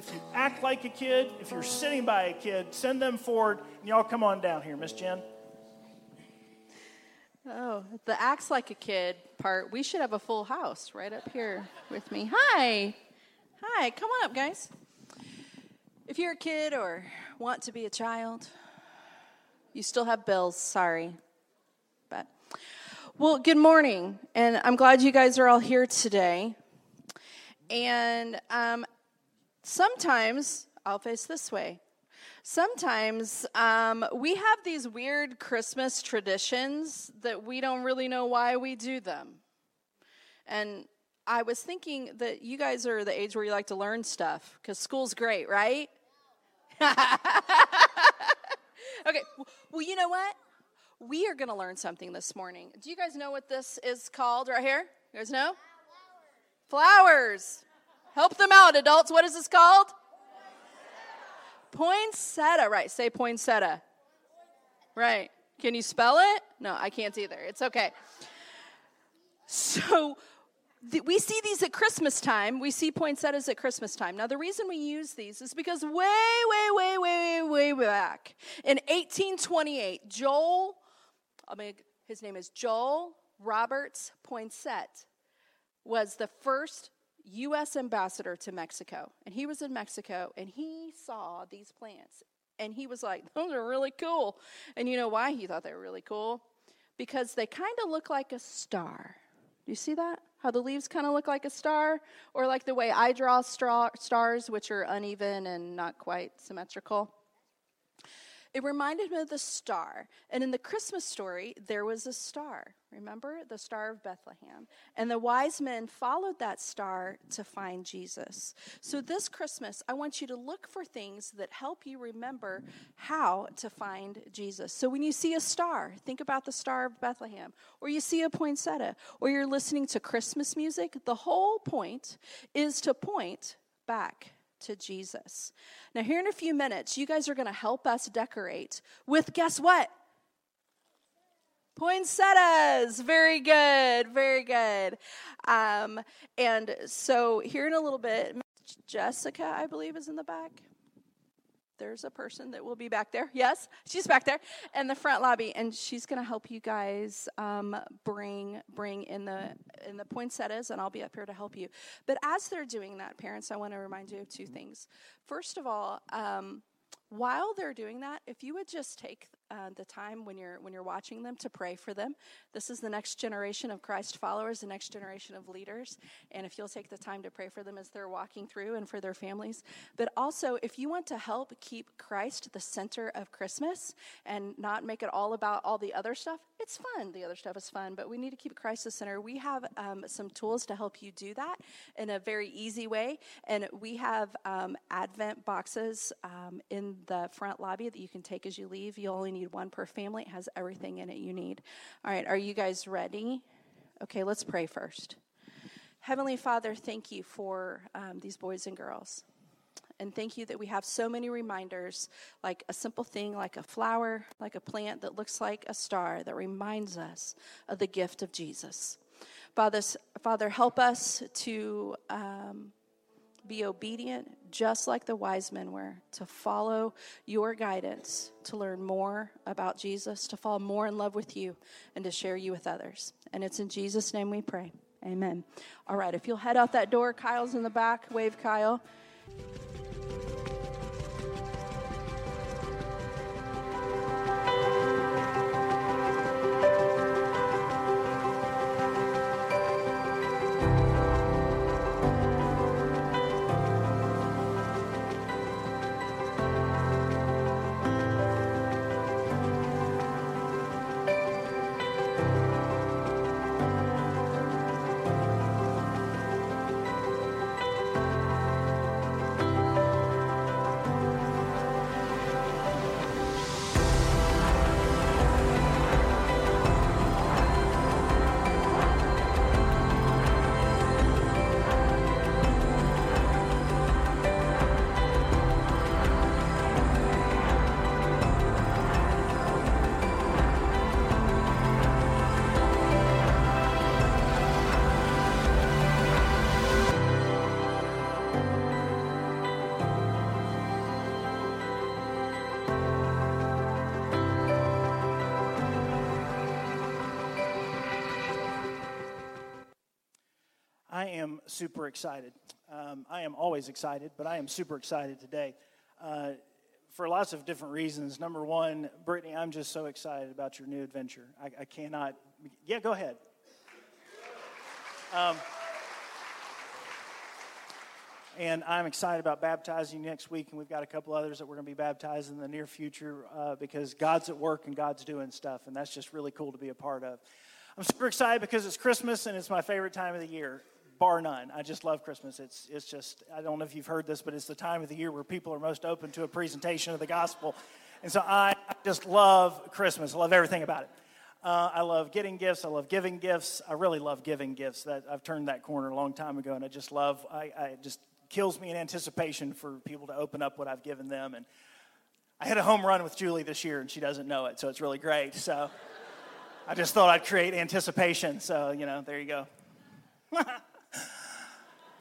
if you act like a kid, if you're sitting by a kid, send them forward, and y'all come on down here, Miss Jen. Oh, the acts like a kid part. We should have a full house right up here with me. Hi. Hi, come on up, guys. If you're a kid or want to be a child, you still have bills, sorry. But well, good morning, and I'm glad you guys are all here today. And um, sometimes I'll face this way. Sometimes um, we have these weird Christmas traditions that we don't really know why we do them. And I was thinking that you guys are the age where you like to learn stuff because school's great, right? okay, well, you know what? We are going to learn something this morning. Do you guys know what this is called right here? You guys know? Flowers. Help them out, adults. What is this called? Poinsettia. Right, say poinsettia. Right. Can you spell it? No, I can't either. It's okay. So, we see these at Christmas time. We see poinsettias at Christmas time. Now, the reason we use these is because way, way, way, way, way, way back in 1828, Joel, I mean, his name is Joel Roberts Poinsett, was the first U.S. ambassador to Mexico. And he was in Mexico and he saw these plants. And he was like, those are really cool. And you know why he thought they were really cool? Because they kind of look like a star. Do you see that? How the leaves kind of look like a star? Or like the way I draw star- stars, which are uneven and not quite symmetrical? It reminded me of the star. And in the Christmas story, there was a star. Remember? The Star of Bethlehem. And the wise men followed that star to find Jesus. So this Christmas, I want you to look for things that help you remember how to find Jesus. So when you see a star, think about the Star of Bethlehem. Or you see a poinsettia. Or you're listening to Christmas music. The whole point is to point back to Jesus. Now, here in a few minutes, you guys are going to help us decorate with guess what? Poinsettias. Very good. Very good. Um, and so, here in a little bit, Jessica, I believe, is in the back there's a person that will be back there. Yes, she's back there in the front lobby, and she's going to help you guys um, bring bring in the in the poinsettias, and I'll be up here to help you. But as they're doing that, parents, I want to remind you of two things. First of all, um, while they're doing that, if you would just take uh, the time when you're when you're watching them to pray for them. This is the next generation of Christ followers, the next generation of leaders, and if you'll take the time to pray for them as they're walking through and for their families. But also, if you want to help keep Christ the center of Christmas and not make it all about all the other stuff, it's fun. The other stuff is fun, but we need to keep Christ the center. We have um, some tools to help you do that in a very easy way, and we have um, Advent boxes um, in the front lobby that you can take as you leave. You only need need one per family. It has everything in it you need. All right, are you guys ready? Okay, let's pray first. Heavenly Father, thank you for um, these boys and girls. And thank you that we have so many reminders, like a simple thing like a flower, like a plant that looks like a star that reminds us of the gift of Jesus. Father, Father help us to um, be obedient, just like the wise men were, to follow your guidance, to learn more about Jesus, to fall more in love with you, and to share you with others. And it's in Jesus' name we pray. Amen. All right, if you'll head out that door, Kyle's in the back. Wave, Kyle. Super excited. Um, I am always excited, but I am super excited today uh, for lots of different reasons. Number one, Brittany, I'm just so excited about your new adventure. I, I cannot. Yeah, go ahead. Um, and I'm excited about baptizing next week, and we've got a couple others that we're going to be baptized in the near future uh, because God's at work and God's doing stuff, and that's just really cool to be a part of. I'm super excited because it's Christmas and it's my favorite time of the year bar none. I just love Christmas. It's, it's just, I don't know if you've heard this, but it's the time of the year where people are most open to a presentation of the gospel. And so I just love Christmas. I love everything about it. Uh, I love getting gifts. I love giving gifts. I really love giving gifts. That I've turned that corner a long time ago, and I just love. I, I just kills me in anticipation for people to open up what I've given them. And I hit a home run with Julie this year, and she doesn't know it, so it's really great. So I just thought I'd create anticipation. So you know, there you go.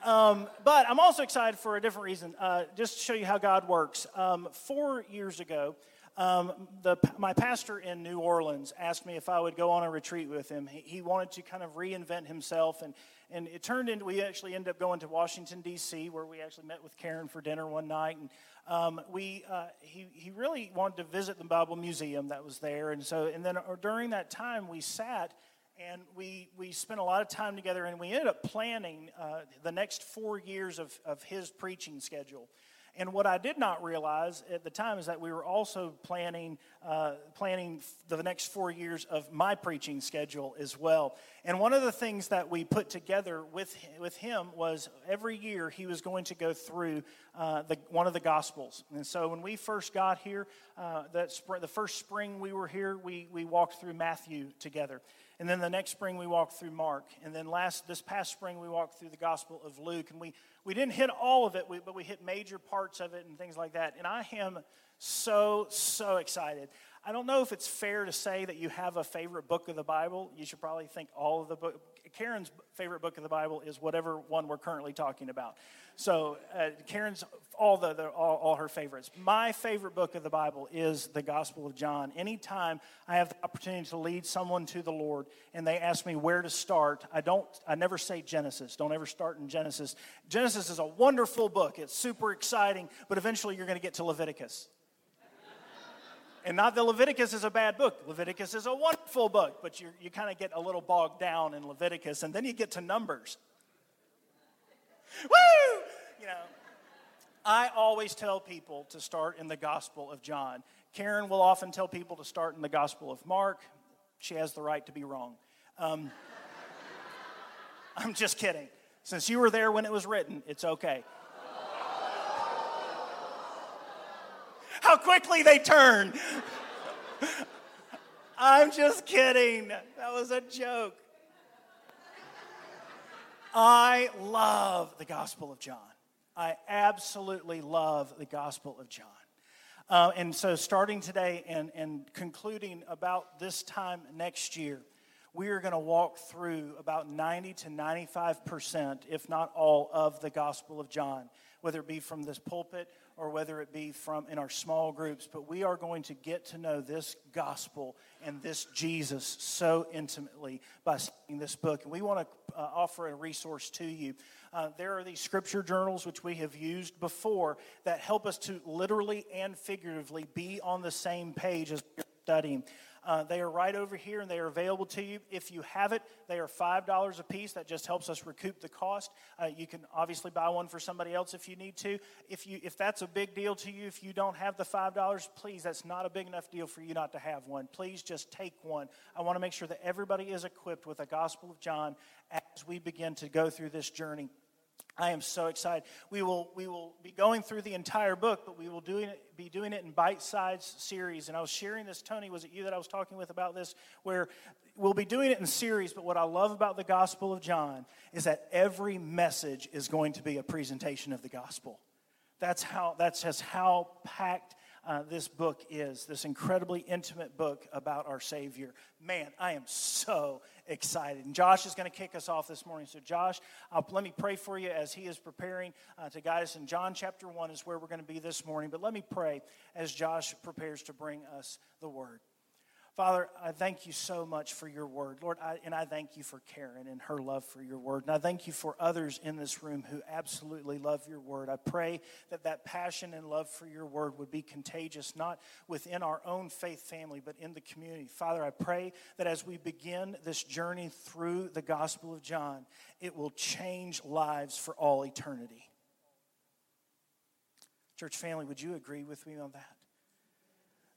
Um, but I'm also excited for a different reason, uh, just to show you how God works. Um, four years ago, um, the, my pastor in New Orleans asked me if I would go on a retreat with him. He, he, wanted to kind of reinvent himself, and, and it turned into we actually ended up going to Washington, D.C., where we actually met with Karen for dinner one night. And um, we, uh, he, he really wanted to visit the Bible Museum that was there. And so, and then uh, during that time, we sat and we, we spent a lot of time together and we ended up planning uh, the next four years of, of his preaching schedule. And what i did not realize at the time is that we were also planning uh, planning the next four years of my preaching schedule as well. And one of the things that we put together with, with him was every year he was going to go through uh, the, one of the gospels. And so when we first got here uh, that spring, the first spring we were here we, we walked through matthew together and then the next spring we walked through Mark. And then last this past spring we walked through the Gospel of Luke. And we, we didn't hit all of it, but we hit major parts of it and things like that. And I am so, so excited. I don't know if it's fair to say that you have a favorite book of the Bible. You should probably think all of the book. Karen's favorite book of the Bible is whatever one we're currently talking about. So uh, Karen's all the, the all, all, her favorites. My favorite book of the Bible is the Gospel of John. Anytime I have the opportunity to lead someone to the Lord and they ask me where to start, I don't. I never say Genesis. Don't ever start in Genesis. Genesis is a wonderful book. It's super exciting, but eventually you're going to get to Leviticus. And not that Leviticus is a bad book. Leviticus is a wonderful book, but you, you kind of get a little bogged down in Leviticus, and then you get to Numbers. Woo! You know, I always tell people to start in the Gospel of John. Karen will often tell people to start in the Gospel of Mark. She has the right to be wrong. Um, I'm just kidding. Since you were there when it was written, it's okay. How quickly they turn. I'm just kidding. That was a joke. I love the Gospel of John. I absolutely love the Gospel of John. Uh, and so, starting today and, and concluding about this time next year, we are going to walk through about 90 to 95%, if not all, of the Gospel of John, whether it be from this pulpit or whether it be from in our small groups, but we are going to get to know this gospel and this Jesus so intimately by studying this book. And we want to uh, offer a resource to you. Uh, there are these scripture journals which we have used before that help us to literally and figuratively be on the same page as studying. Uh, they are right over here and they are available to you. If you have it, they are $5 a piece. That just helps us recoup the cost. Uh, you can obviously buy one for somebody else if you need to. If, you, if that's a big deal to you, if you don't have the $5, please, that's not a big enough deal for you not to have one. Please just take one. I want to make sure that everybody is equipped with the Gospel of John as we begin to go through this journey. I am so excited. We will, we will be going through the entire book, but we will doing it, be doing it in bite sized series. And I was sharing this, Tony, was it you that I was talking with about this? Where we'll be doing it in series, but what I love about the Gospel of John is that every message is going to be a presentation of the gospel. That's how, that's just how packed uh, this book is this incredibly intimate book about our Savior. Man, I am so excited. And Josh is going to kick us off this morning. So, Josh, I'll, let me pray for you as he is preparing uh, to guide us. In John chapter 1 is where we're going to be this morning. But let me pray as Josh prepares to bring us the word. Father, I thank you so much for your word. Lord, I, and I thank you for Karen and her love for your word. And I thank you for others in this room who absolutely love your word. I pray that that passion and love for your word would be contagious, not within our own faith family, but in the community. Father, I pray that as we begin this journey through the Gospel of John, it will change lives for all eternity. Church family, would you agree with me on that?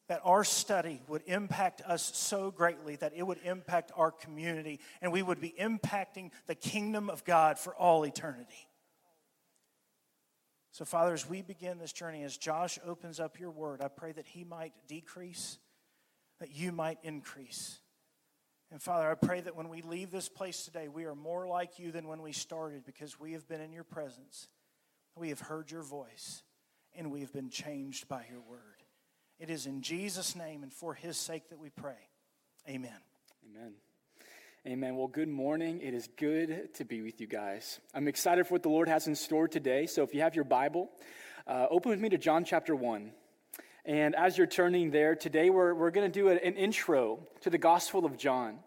That our study would impact us so greatly that it would impact our community and we would be impacting the kingdom of God for all eternity. So, Father, as we begin this journey, as Josh opens up your word, I pray that he might decrease, that you might increase. And Father, I pray that when we leave this place today, we are more like you than when we started because we have been in your presence. We have heard your voice, and we have been changed by your word. It is in Jesus' name and for his sake that we pray. Amen. Amen. Amen. Well, good morning. It is good to be with you guys. I'm excited for what the Lord has in store today. So if you have your Bible, uh, open with me to John chapter 1. And as you're turning there, today we're, we're going to do an intro to the Gospel of John.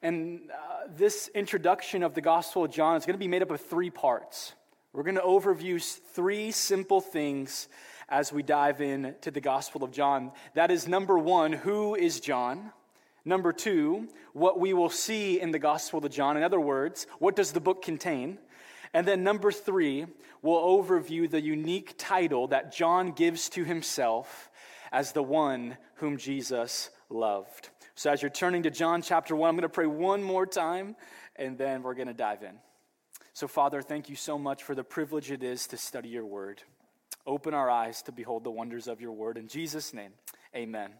And uh, this introduction of the Gospel of John is going to be made up of three parts. We're going to overview three simple things as we dive in to the Gospel of John. That is number one, who is John? Number two, what we will see in the Gospel of John. In other words, what does the book contain? And then number three, we'll overview the unique title that John gives to himself as the one whom Jesus loved. So as you're turning to John chapter 1, I'm going to pray one more time and then we're going to dive in. So, Father, thank you so much for the privilege it is to study your word. Open our eyes to behold the wonders of your word. In Jesus' name, amen.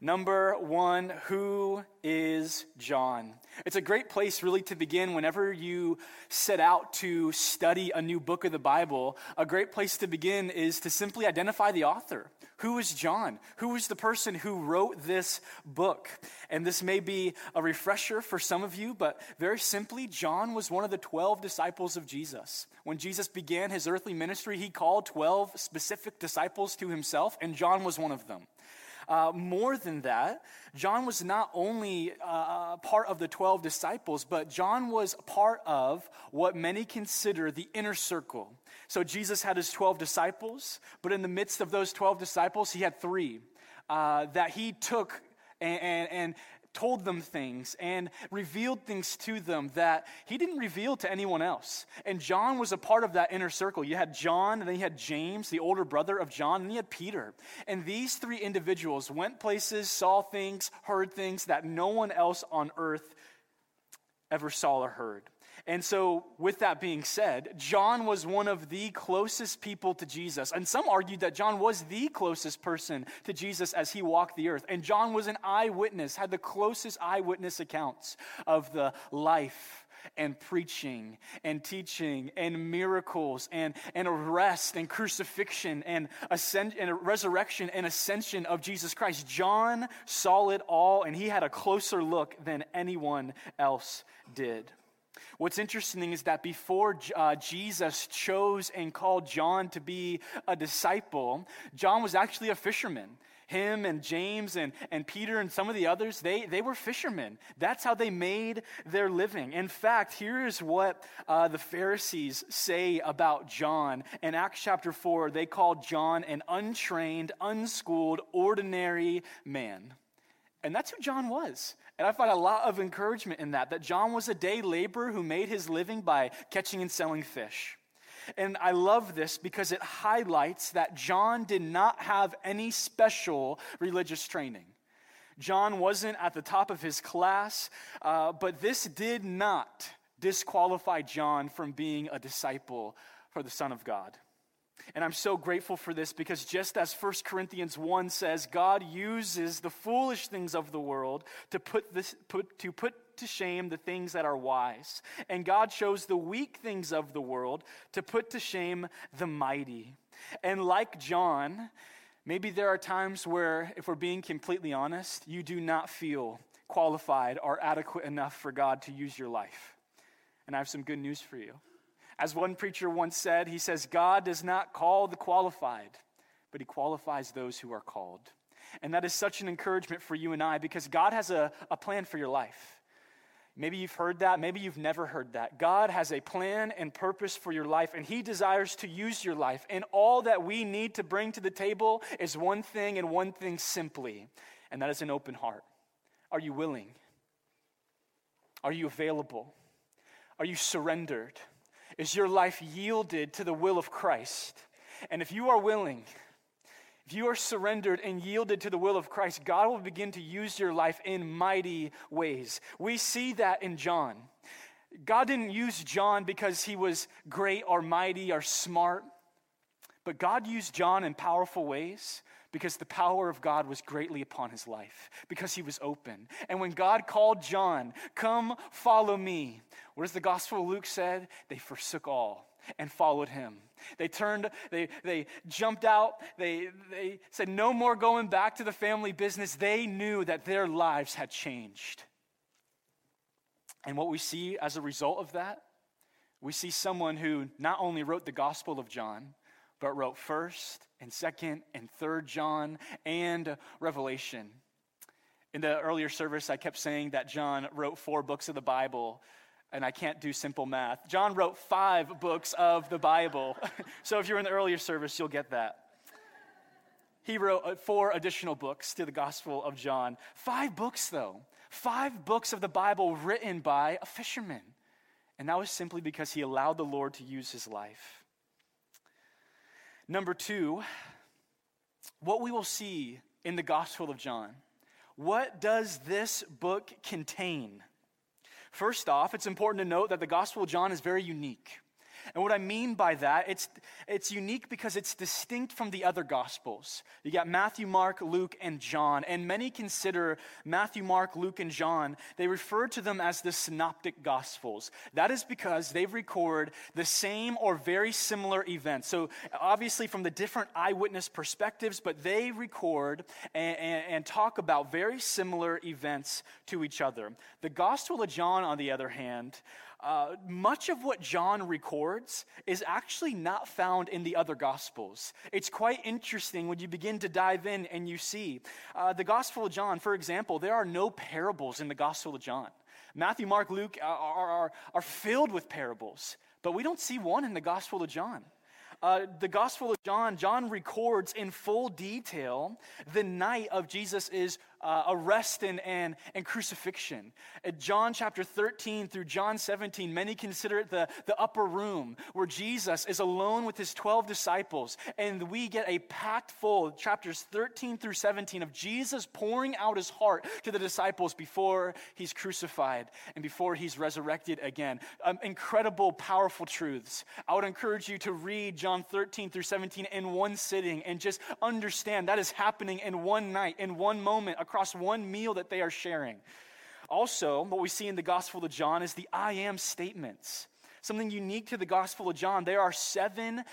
Number one, who is John? It's a great place, really, to begin whenever you set out to study a new book of the Bible. A great place to begin is to simply identify the author. Who is John? Who is the person who wrote this book? And this may be a refresher for some of you, but very simply, John was one of the 12 disciples of Jesus. When Jesus began his earthly ministry, he called 12 specific disciples to himself, and John was one of them. Uh, more than that, John was not only uh, part of the 12 disciples, but John was part of what many consider the inner circle. So Jesus had his 12 disciples, but in the midst of those 12 disciples, he had three uh, that he took and, and, and told them things and revealed things to them that he didn't reveal to anyone else. And John was a part of that inner circle. You had John, and then you had James, the older brother of John, and you had Peter. And these three individuals went places, saw things, heard things that no one else on earth ever saw or heard. And so, with that being said, John was one of the closest people to Jesus. And some argued that John was the closest person to Jesus as he walked the earth. And John was an eyewitness, had the closest eyewitness accounts of the life and preaching and teaching and miracles and, and arrest and crucifixion and, ascend, and resurrection and ascension of Jesus Christ. John saw it all, and he had a closer look than anyone else did. What's interesting is that before uh, Jesus chose and called John to be a disciple, John was actually a fisherman. Him and James and, and Peter and some of the others, they, they were fishermen. That's how they made their living. In fact, here is what uh, the Pharisees say about John. In Acts chapter 4, they called John an untrained, unschooled, ordinary man. And that's who John was. And I find a lot of encouragement in that, that John was a day laborer who made his living by catching and selling fish. And I love this because it highlights that John did not have any special religious training. John wasn't at the top of his class, uh, but this did not disqualify John from being a disciple for the Son of God. And I'm so grateful for this because just as 1 Corinthians 1 says, God uses the foolish things of the world to put, this, put, to put to shame the things that are wise. And God shows the weak things of the world to put to shame the mighty. And like John, maybe there are times where, if we're being completely honest, you do not feel qualified or adequate enough for God to use your life. And I have some good news for you. As one preacher once said, he says, God does not call the qualified, but he qualifies those who are called. And that is such an encouragement for you and I because God has a, a plan for your life. Maybe you've heard that, maybe you've never heard that. God has a plan and purpose for your life, and He desires to use your life. And all that we need to bring to the table is one thing and one thing simply, and that is an open heart. Are you willing? Are you available? Are you surrendered? Is your life yielded to the will of Christ? And if you are willing, if you are surrendered and yielded to the will of Christ, God will begin to use your life in mighty ways. We see that in John. God didn't use John because he was great or mighty or smart, but God used John in powerful ways because the power of God was greatly upon his life, because he was open. And when God called John, Come, follow me, what does the Gospel of Luke said? They forsook all and followed him. They turned, they, they jumped out, they, they said, No more going back to the family business. They knew that their lives had changed. And what we see as a result of that, we see someone who not only wrote the Gospel of John, but wrote 1st and 2nd and 3rd John and Revelation. In the earlier service, I kept saying that John wrote four books of the Bible and I can't do simple math. John wrote five books of the Bible. so if you're in the earlier service, you'll get that. He wrote uh, four additional books to the Gospel of John. Five books, though. Five books of the Bible written by a fisherman. And that was simply because he allowed the Lord to use his life. Number two, what we will see in the Gospel of John. What does this book contain? First off, it's important to note that the Gospel of John is very unique. And what I mean by that, it's, it's unique because it's distinct from the other Gospels. You got Matthew, Mark, Luke, and John. And many consider Matthew, Mark, Luke, and John, they refer to them as the Synoptic Gospels. That is because they record the same or very similar events. So, obviously, from the different eyewitness perspectives, but they record and, and, and talk about very similar events to each other. The Gospel of John, on the other hand, uh, much of what John records is actually not found in the other Gospels. It's quite interesting when you begin to dive in and you see. Uh, the Gospel of John, for example, there are no parables in the Gospel of John. Matthew, Mark, Luke are, are, are filled with parables, but we don't see one in the Gospel of John. Uh, the Gospel of John, John records in full detail the night of Jesus' uh, arrest and, and, and crucifixion. At John chapter 13 through John 17, many consider it the, the upper room where Jesus is alone with his 12 disciples, and we get a packed full, chapters 13 through 17, of Jesus pouring out his heart to the disciples before he's crucified and before he's resurrected again. Um, incredible, powerful truths. I would encourage you to read John John 13 through 17 in one sitting and just understand that is happening in one night, in one moment, across one meal that they are sharing. Also, what we see in the Gospel of John is the I am statements. Something unique to the Gospel of John. There are seven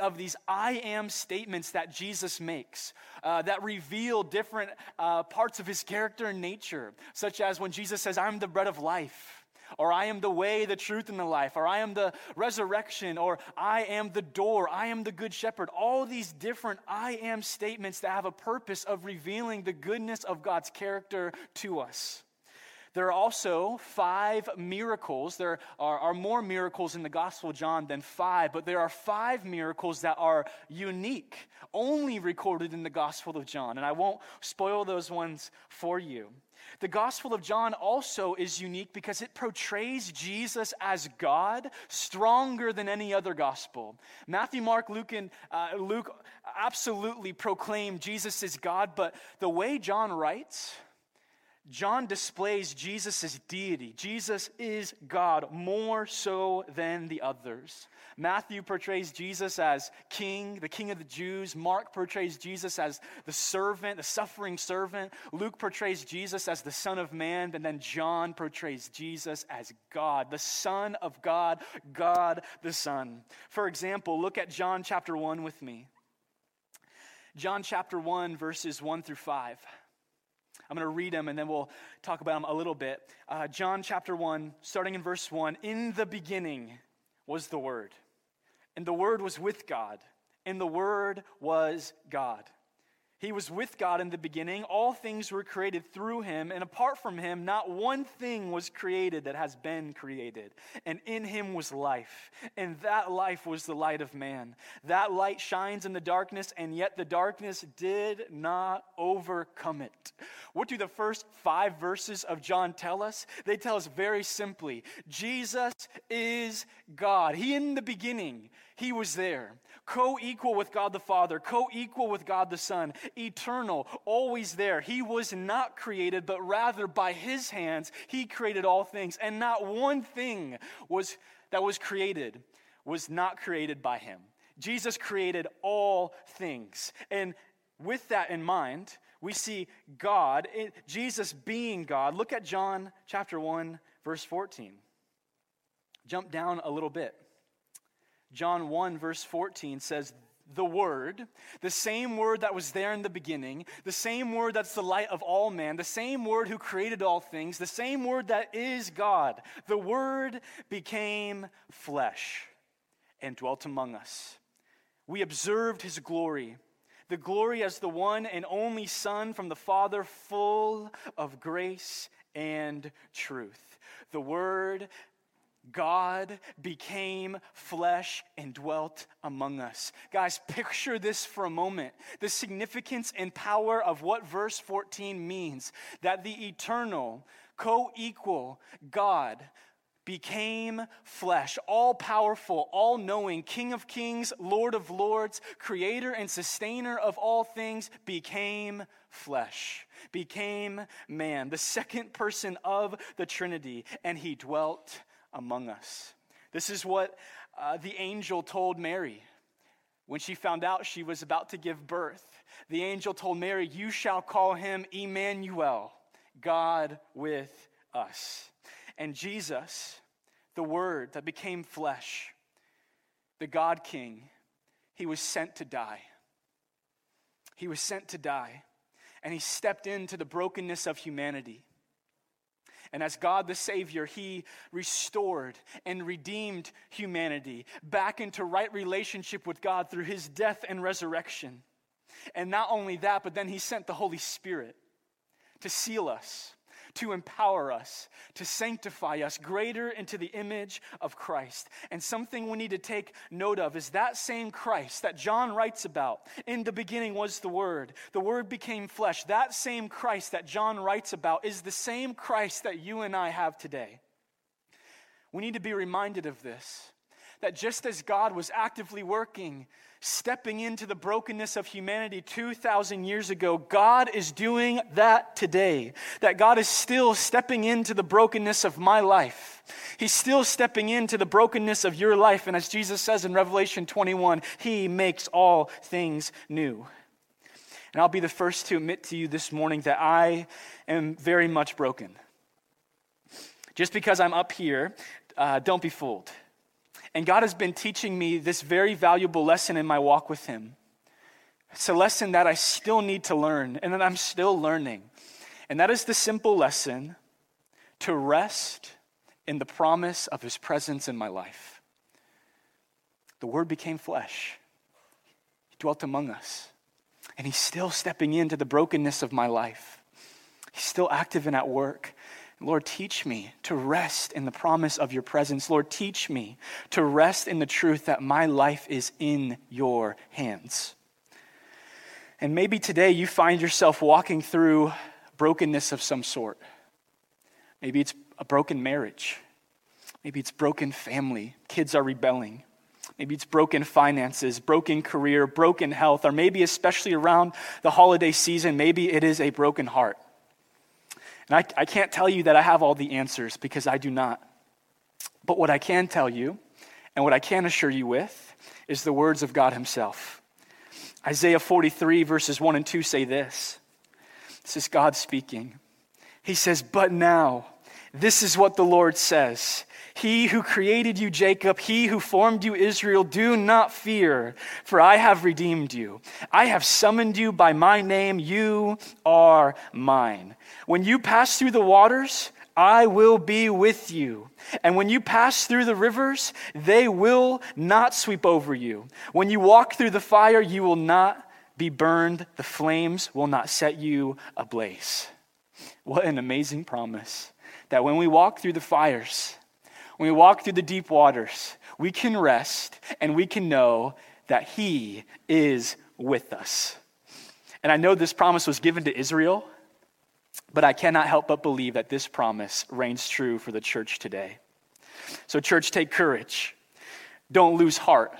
of these I am statements that Jesus makes uh, that reveal different uh, parts of his character and nature, such as when Jesus says, I'm the bread of life or I am the way, the truth, and the life, or I am the resurrection, or I am the door, I am the good shepherd. All these different I am statements that have a purpose of revealing the goodness of God's character to us. There are also five miracles. There are, are, more miracles in the Gospel of John than five, but there are five miracles that are unique, only recorded in the Gospel of John. And I won't spoil those ones for you. The Gospel of John also is unique because it portrays Jesus as God stronger than any other gospel. Matthew, Mark, Luke, and uh, Luke absolutely proclaim Jesus is God, but the way John writes, John displays Jesus' deity. Jesus is God more so than the others. Matthew portrays Jesus as king, the king of the Jews. Mark portrays Jesus as the servant, the suffering servant. Luke portrays Jesus as the Son of Man. And then John portrays Jesus as God, the Son of God, God the Son. For example, look at John chapter 1 with me. John chapter 1, verses 1 through 5. I'm going to read them and then we'll talk about them a little bit. Uh, John chapter 1, starting in verse 1 In the beginning was the Word, and the Word was with God, and the Word was God. He was with God in the beginning. All things were created through him, and apart from him, not one thing was created that has been created. And in him was life, and that life was the light of man. That light shines in the darkness, and yet the darkness did not overcome it. What do the first five verses of John tell us? They tell us very simply Jesus is God. He in the beginning, he was there co equal with God the Father, co equal with God the Son, eternal, always there. He was not created, but rather by His hands, He created all things. And not one thing was, that was created was not created by Him. Jesus created all things. And with that in mind, we see God, Jesus being God. Look at John chapter 1, verse 14. Jump down a little bit. John 1, verse 14 says, the Word, the same Word that was there in the beginning, the same Word that's the light of all man, the same Word who created all things, the same Word that is God. The Word became flesh and dwelt among us. We observed His glory, the glory as the one and only Son from the Father, full of grace and truth. The Word God became flesh and dwelt among us. Guys, picture this for a moment. The significance and power of what verse 14 means that the eternal, co equal God became flesh, all powerful, all knowing, King of kings, Lord of lords, creator and sustainer of all things, became flesh, became man, the second person of the Trinity, and he dwelt among us. This is what uh, the angel told Mary when she found out she was about to give birth. The angel told Mary, You shall call him Emmanuel, God with us. And Jesus, the Word that became flesh, the God King, he was sent to die. He was sent to die, and he stepped into the brokenness of humanity. And as God the Savior, He restored and redeemed humanity back into right relationship with God through His death and resurrection. And not only that, but then He sent the Holy Spirit to seal us to empower us, to sanctify us greater into the image of Christ. And something we need to take note of is that same Christ that John writes about. In the beginning was the Word, the Word became flesh. That same Christ that John writes about is the same Christ that you and I have today. We need to be reminded of this that just as God was actively working stepping into the brokenness of humanity 2,000 years ago, God is doing that today. That God is still stepping into the brokenness of my life. He's still stepping into the brokenness of your life. And as Jesus says in Revelation 21, He makes all things new. And I'll be the first to admit to you this morning that I am very much broken. Just because I'm up here, uh, don't be fooled. And God has been teaching me this very valuable lesson in my walk with Him. It's a lesson that I still need to learn and that I'm still learning. And that is the simple lesson to rest in the promise of His presence in my life. The Word became flesh, He dwelt among us, and He's still stepping into the brokenness of my life. He's still active and at work. Lord, teach me to rest in the promise of your presence. Lord, teach me to rest in the truth that my life is in your hands. And maybe today you find yourself walking through brokenness of some sort. Maybe it's a broken marriage. Maybe it's broken family. Kids are rebelling. Maybe it's broken finances, broken career, broken health, or maybe, especially around the holiday season, maybe it is a broken heart. And I, I can't tell you that I have all the answers because I do not. But what I can tell you, and what I can assure you with, is the words of God Himself. Isaiah 43, verses 1 and 2 say this. This is God speaking. He says, But now, this is what the Lord says He who created you, Jacob, he who formed you, Israel, do not fear, for I have redeemed you. I have summoned you by my name. You are mine. When you pass through the waters, I will be with you. And when you pass through the rivers, they will not sweep over you. When you walk through the fire, you will not be burned, the flames will not set you ablaze. What an amazing promise that when we walk through the fires, when we walk through the deep waters, we can rest and we can know that He is with us. And I know this promise was given to Israel, but I cannot help but believe that this promise reigns true for the church today. So, church, take courage. Don't lose heart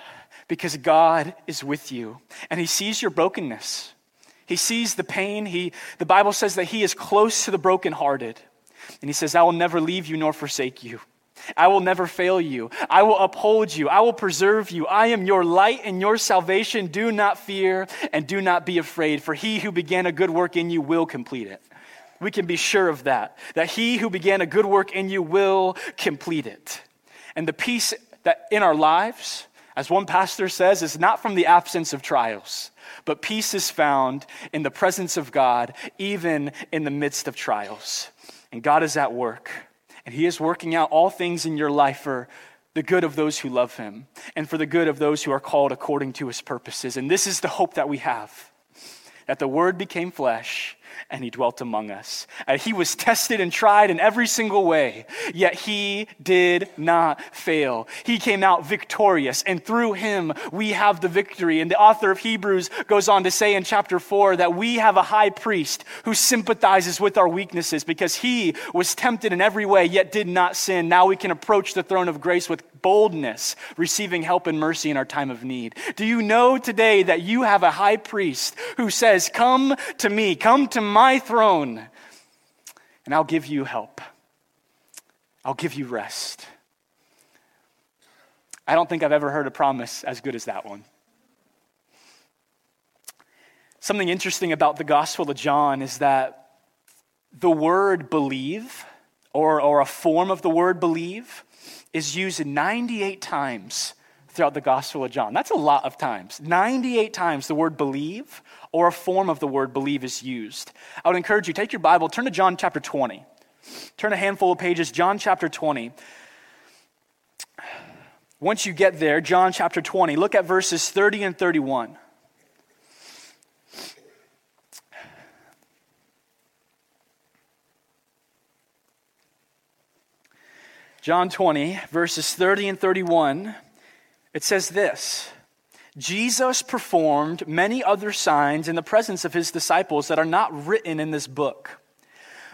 because God is with you and He sees your brokenness. He sees the pain. He, the Bible says that He is close to the brokenhearted. And He says, I will never leave you nor forsake you. I will never fail you. I will uphold you. I will preserve you. I am your light and your salvation. Do not fear and do not be afraid, for he who began a good work in you will complete it. We can be sure of that, that he who began a good work in you will complete it. And the peace that in our lives, as one pastor says, is not from the absence of trials, but peace is found in the presence of God, even in the midst of trials. And God is at work. And He is working out all things in your life for the good of those who love Him and for the good of those who are called according to His purposes. And this is the hope that we have that the Word became flesh and he dwelt among us. Uh, he was tested and tried in every single way, yet he did not fail. He came out victorious, and through him we have the victory. And the author of Hebrews goes on to say in chapter 4 that we have a high priest who sympathizes with our weaknesses because he was tempted in every way, yet did not sin. Now we can approach the throne of grace with boldness, receiving help and mercy in our time of need. Do you know today that you have a high priest who says, Come to me, come to my throne, and I'll give you help. I'll give you rest. I don't think I've ever heard a promise as good as that one. Something interesting about the Gospel of John is that the word believe, or, or a form of the word believe, is used 98 times throughout the Gospel of John. That's a lot of times. 98 times the word believe or a form of the word believe is used. I would encourage you, take your Bible, turn to John chapter 20. Turn a handful of pages, John chapter 20. Once you get there, John chapter 20, look at verses 30 and 31. John 20, verses 30 and 31, it says this Jesus performed many other signs in the presence of his disciples that are not written in this book.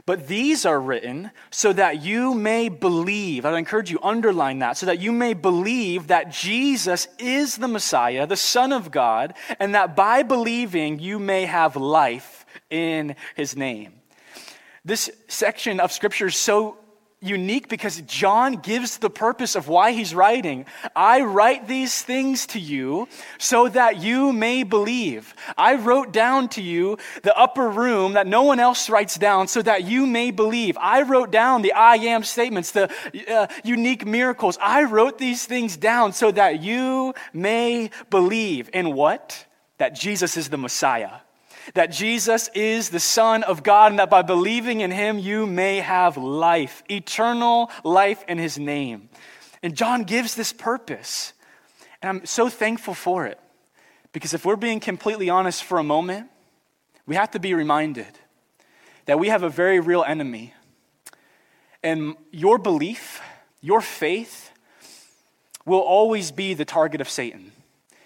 But these are written so that you may believe. I encourage you, underline that, so that you may believe that Jesus is the Messiah, the Son of God, and that by believing you may have life in his name. This section of scripture is so unique because John gives the purpose of why he's writing. I write these things to you so that you may believe. I wrote down to you the upper room that no one else writes down so that you may believe. I wrote down the I am statements, the uh, unique miracles. I wrote these things down so that you may believe in what? That Jesus is the Messiah that Jesus is the Son of God, and that by believing in him, you may have life, eternal life in his name. And John gives this purpose. And I'm so thankful for it. Because if we're being completely honest for a moment, we have to be reminded that we have a very real enemy. And your belief, your faith, will always be the target of Satan.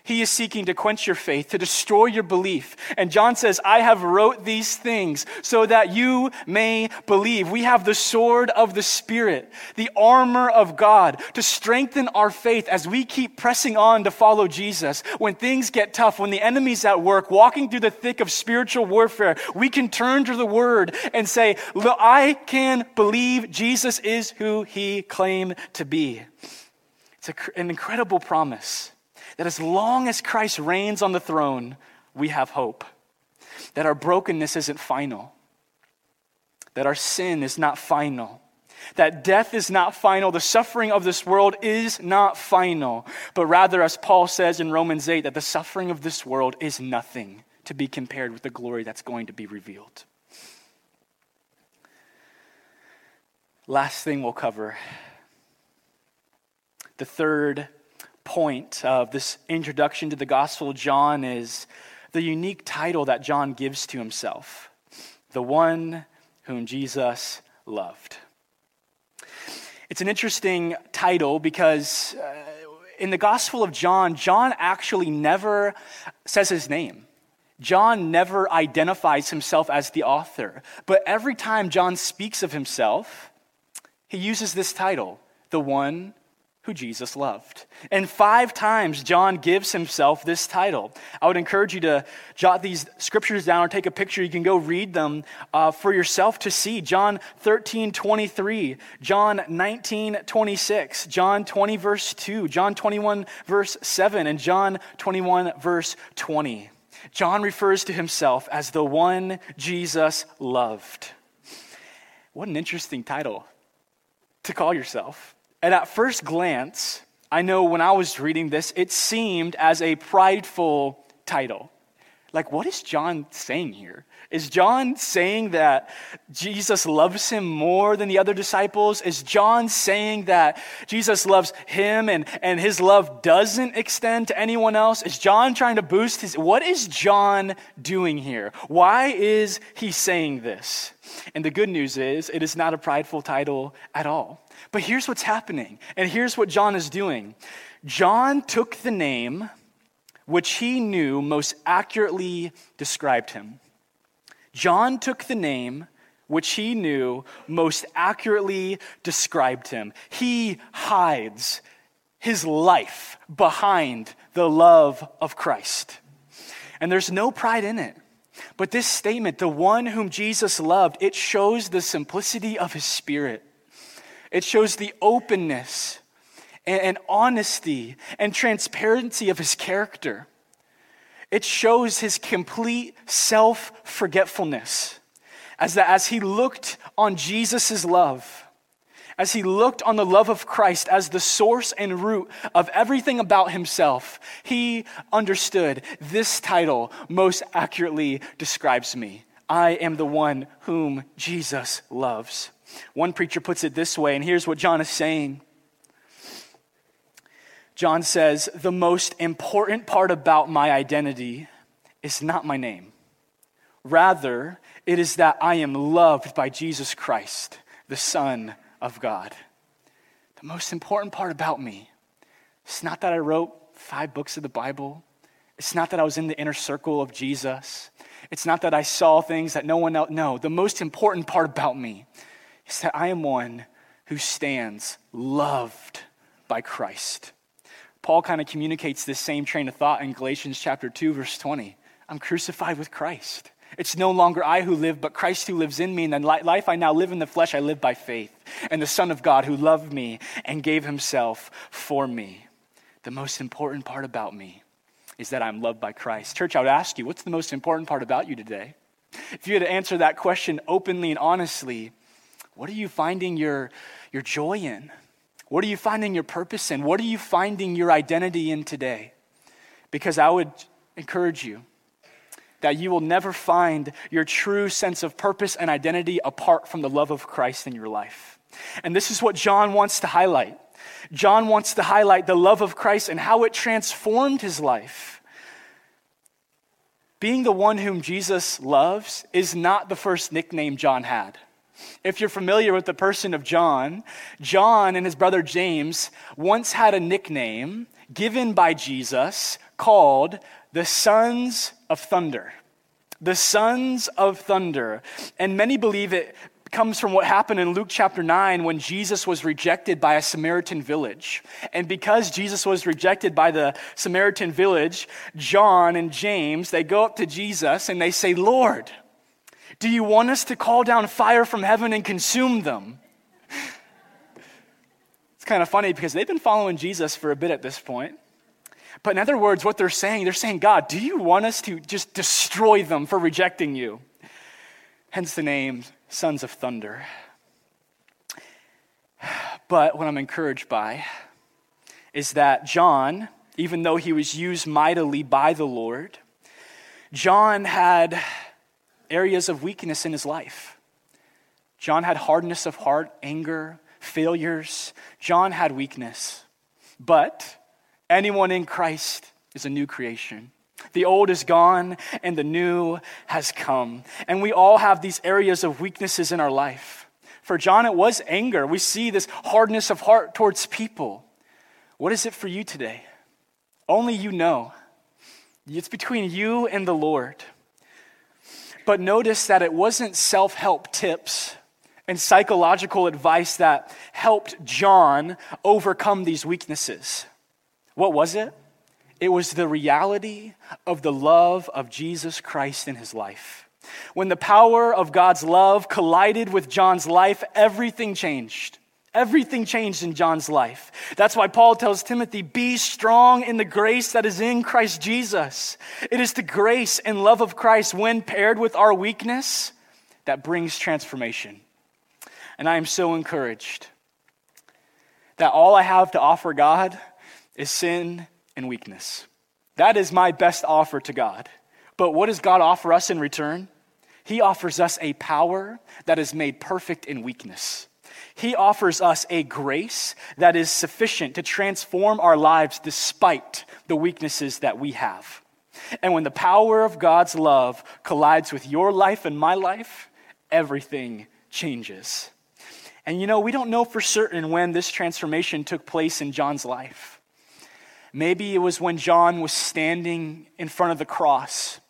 He is seeking to quench your faith, to destroy your belief. And John says, I have wrote these things so that you may believe. We have the sword of the Spirit, the armor of God to strengthen our faith as we keep pressing on to follow Jesus. When things get tough, when the enemy's at work, walking through the thick of spiritual warfare, we can turn to the word and say, Look, I can believe Jesus is who he claimed to be. It's a, an incredible promise that as long as Christ reigns on the throne, we have hope. That our brokenness isn't final. That our sin is not final. That death is not final. The suffering of this world is not final. But rather, as Paul says in Romans 8, that the suffering of this world is nothing to be compared with the glory that's going to be revealed. Last thing we'll cover the third point of this introduction to the Gospel of John is the unique title that John gives to himself the one whom Jesus loved. It's an interesting title because uh, in the Gospel of John, John actually never says his name. John never identifies himself as the author. But every time John speaks of himself, he uses this title, the one who Jesus loved. And five times John gives himself this title. I would encourage you to jot these scriptures down or take a picture. You can go read them uh, for yourself to see. John 13, 23, John 19, 26, John 20, verse 2, John 21, verse 7, and John 21, verse 20. John refers to himself as the one Jesus loved. What an interesting title to call yourself. And at first glance, I know when I was reading this, it seemed as a prideful title. Like, what is John saying here? Is John saying that Jesus loves him more than the other disciples? Is John saying that Jesus loves him and, and his love doesn't extend to anyone else? Is John trying to boost his. What is John doing here? Why is he saying this? And the good news is, it is not a prideful title at all. But here's what's happening, and here's what John is doing John took the name which he knew most accurately described him. John took the name which he knew most accurately described him. He hides his life behind the love of Christ. And there's no pride in it. But this statement, the one whom Jesus loved, it shows the simplicity of his spirit. It shows the openness and, honesty and transparency of his character. It shows his complete self forgetfulness. As, that, as he looked on Jesus' love, as he looked on the love of Christ as the source and root of everything about himself, he understood this title most accurately describes me. I am the one whom Jesus loves. One preacher puts it this way, and here's what John is saying. John says, The most important part about my identity is not my name. Rather, it is that I am loved by Jesus Christ, the Son of God. The most important part about me is not that I wrote five books of the Bible. It's not that I was in the inner circle of Jesus. It's not that I saw things that no one else. No, the most important part about me is that I am one who stands loved by Christ. Paul kind of communicates this same train of thought in Galatians chapter 2 verse 20. I'm crucified with Christ. It's no longer I who live, but Christ who lives in me. And the life I now live in the flesh, I live by faith. And the Son of God who loved me and gave himself for me. The most important part about me is that I'm loved by Christ. Church, I would ask you, what's the most important part about you today? If you had to answer that question openly and honestly, what are you finding your, your joy in? What are you finding your purpose in? What are you finding your identity in today? Because I would encourage you that you will never find your true sense of purpose and identity apart from the love of Christ in your life. And this is what John wants to highlight. John wants to highlight the love of Christ and how it transformed his life. Being the one whom Jesus loves is not the first nickname John had. If you're familiar with the person of John, John and his brother James once had a nickname given by Jesus called the Sons of Thunder. The Sons of Thunder. And many believe it comes from what happened in Luke chapter 9 when Jesus was rejected by a Samaritan village. And because Jesus was rejected by the Samaritan village, John and James, they go up to Jesus and they say, Lord, do you want us to call down fire from heaven and consume them? It's kind of funny because they've been following Jesus for a bit at this point. But in other words, what they're saying, they're saying, God, do you want us to just destroy them for rejecting you? Hence the name Sons of Thunder. But what I'm encouraged by is that John, even though he was used mightily by the Lord, John had areas of weakness in his life. John had hardness of heart, anger, failures. John had weakness. But anyone in Christ is a new creation. The old is gone and the new has come. And we all have these areas of weaknesses in our life. For John, it was anger. We see this hardness of heart towards people. What is it for you today? Only you know. It's between you and the Lord. But notice that it wasn't self help tips and psychological advice that helped John overcome these weaknesses. What was it? It was the reality of the love of Jesus Christ in his life. When the power of God's love collided with John's life, everything changed. Everything changed in John's life. That's why Paul tells Timothy, Be strong in the grace that is in Christ Jesus. It is the grace and love of Christ, when paired with our weakness, that brings transformation. And I am so encouraged that all I have to offer God is sin and weakness. That is my best offer to God. But what does God offer us in return? He offers us a power that is made perfect in weakness. He offers us a grace that is sufficient to transform our lives despite the weaknesses that we have. And when the power of God's love collides with your life and my life, everything changes. And you know, we don't know for certain when this transformation took place in John's life. Maybe it was when John was standing in front of the cross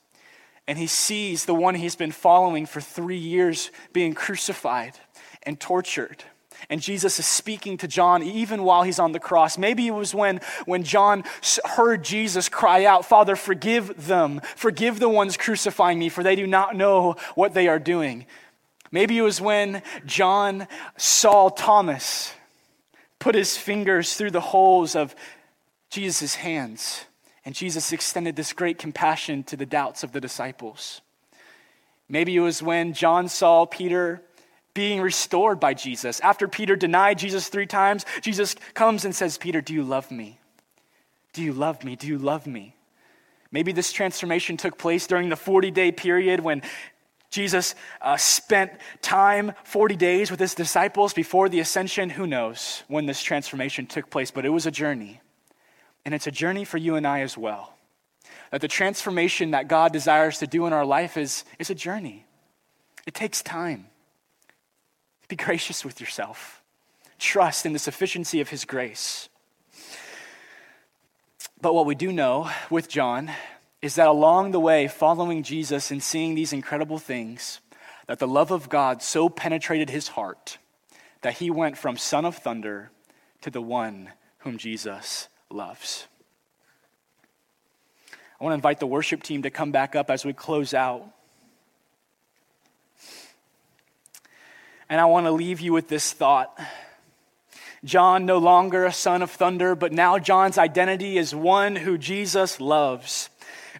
and he sees the one he's been following for three years being crucified and tortured. And Jesus is speaking to John even while he's on the cross. Maybe it was when, when John heard Jesus cry out, Father, forgive them, forgive the ones crucifying me, for they do not know what they are doing. Maybe it was when John saw Thomas put his fingers through the holes of Jesus' hands, and Jesus extended this great compassion to the doubts of the disciples. Maybe it was when John saw Peter being restored by Jesus. After Peter denied Jesus three times, Jesus comes and says, Peter, do you love me? Do you love me? Do you love me? Maybe this transformation took place during the 40 day period when Jesus uh, spent time, 40 days, with his disciples before the ascension. Who knows when this transformation took place, but it was a journey. And it's a journey for you and I as well. That the transformation that God desires to do in our life is, is a journey, it takes time. Be gracious with yourself. Trust in the sufficiency of His grace. But what we do know with John is that along the way, following Jesus and seeing these incredible things, that the love of God so penetrated his heart that he went from son of thunder to the one whom Jesus loves. I want to invite the worship team to come back up as we close out. And I want to leave you with this thought. John, no longer a son of thunder, but now John's identity is one who Jesus loves.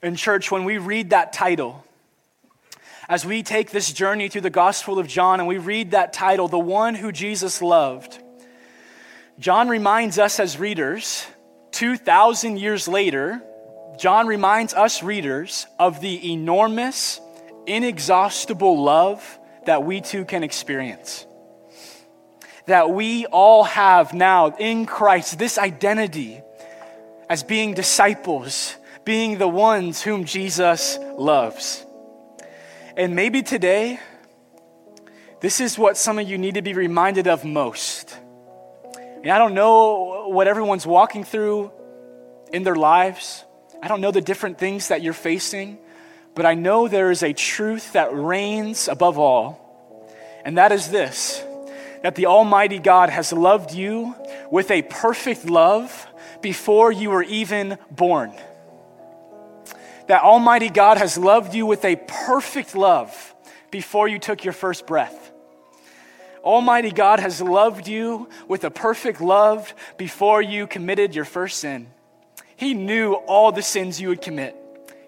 In church, when we read that title, as we take this journey through the Gospel of John and we read that title, The One Who Jesus Loved, John reminds us as readers, 2,000 years later, John reminds us readers of the enormous, inexhaustible love that we too can experience. That we all have now in Christ this identity as being disciples, being the ones whom Jesus loves. And maybe today, this is what some of you need to be reminded of most. And I don't know what everyone's walking through in their lives. I don't know the different things that you're facing, but I know there is a truth that reigns above all, and that is this that the Almighty God has loved you with a perfect love before you were even born. That Almighty God has loved you with a perfect love before you took your first breath. Almighty God has loved you with a perfect love before you committed your first sin. He knew all the sins you would commit.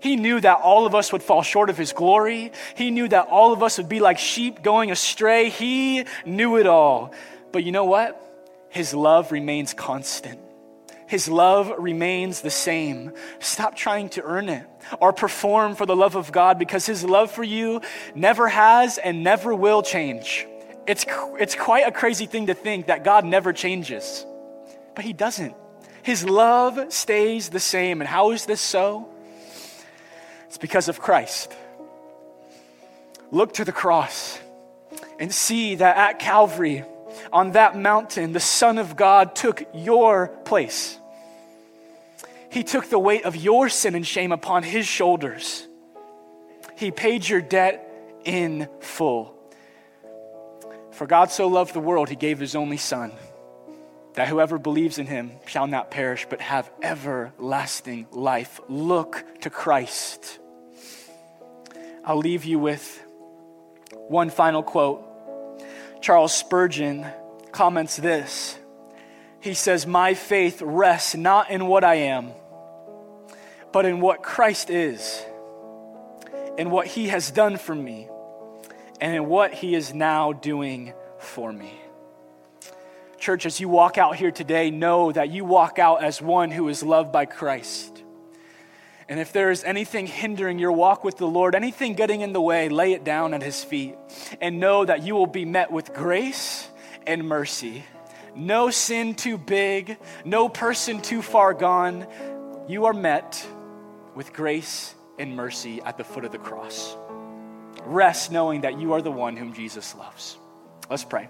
He knew that all of us would fall short of His glory. He knew that all of us would be like sheep going astray. He knew it all. But you know what? His love remains constant. His love remains the same. Stop trying to earn it or perform for the love of God because His love for you never has and never will change. It's, it's quite a crazy thing to think that God never changes, but He doesn't. His love stays the same. And how is this so? It's because of Christ. Look to the cross and see that at Calvary, on that mountain, the Son of God took your place. He took the weight of your sin and shame upon his shoulders. He paid your debt in full. For God so loved the world, he gave his only Son, that whoever believes in him shall not perish, but have everlasting life. Look to Christ. I'll leave you with one final quote. Charles Spurgeon comments this. He says, My faith rests not in what I am, but in what Christ is, in what he has done for me, and in what he is now doing for me. Church, as you walk out here today, know that you walk out as one who is loved by Christ. And if there is anything hindering your walk with the Lord, anything getting in the way, lay it down at his feet and know that you will be met with grace and mercy. No sin too big, no person too far gone. You are met with grace and mercy at the foot of the cross. Rest knowing that you are the one whom Jesus loves. Let's pray.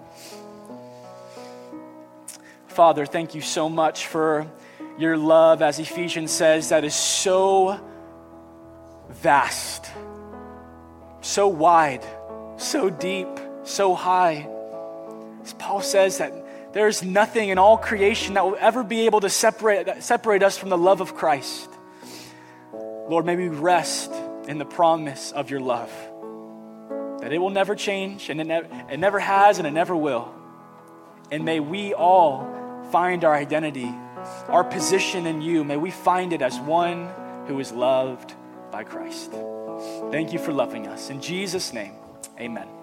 Father, thank you so much for your love, as Ephesians says, that is so vast, so wide, so deep, so high. As Paul says that there is nothing in all creation that will ever be able to separate, separate us from the love of Christ. Lord, may we rest in the promise of your love, that it will never change, and it, ne- it never has, and it never will. And may we all find our identity our position in you, may we find it as one who is loved by Christ. Thank you for loving us. In Jesus' name, amen.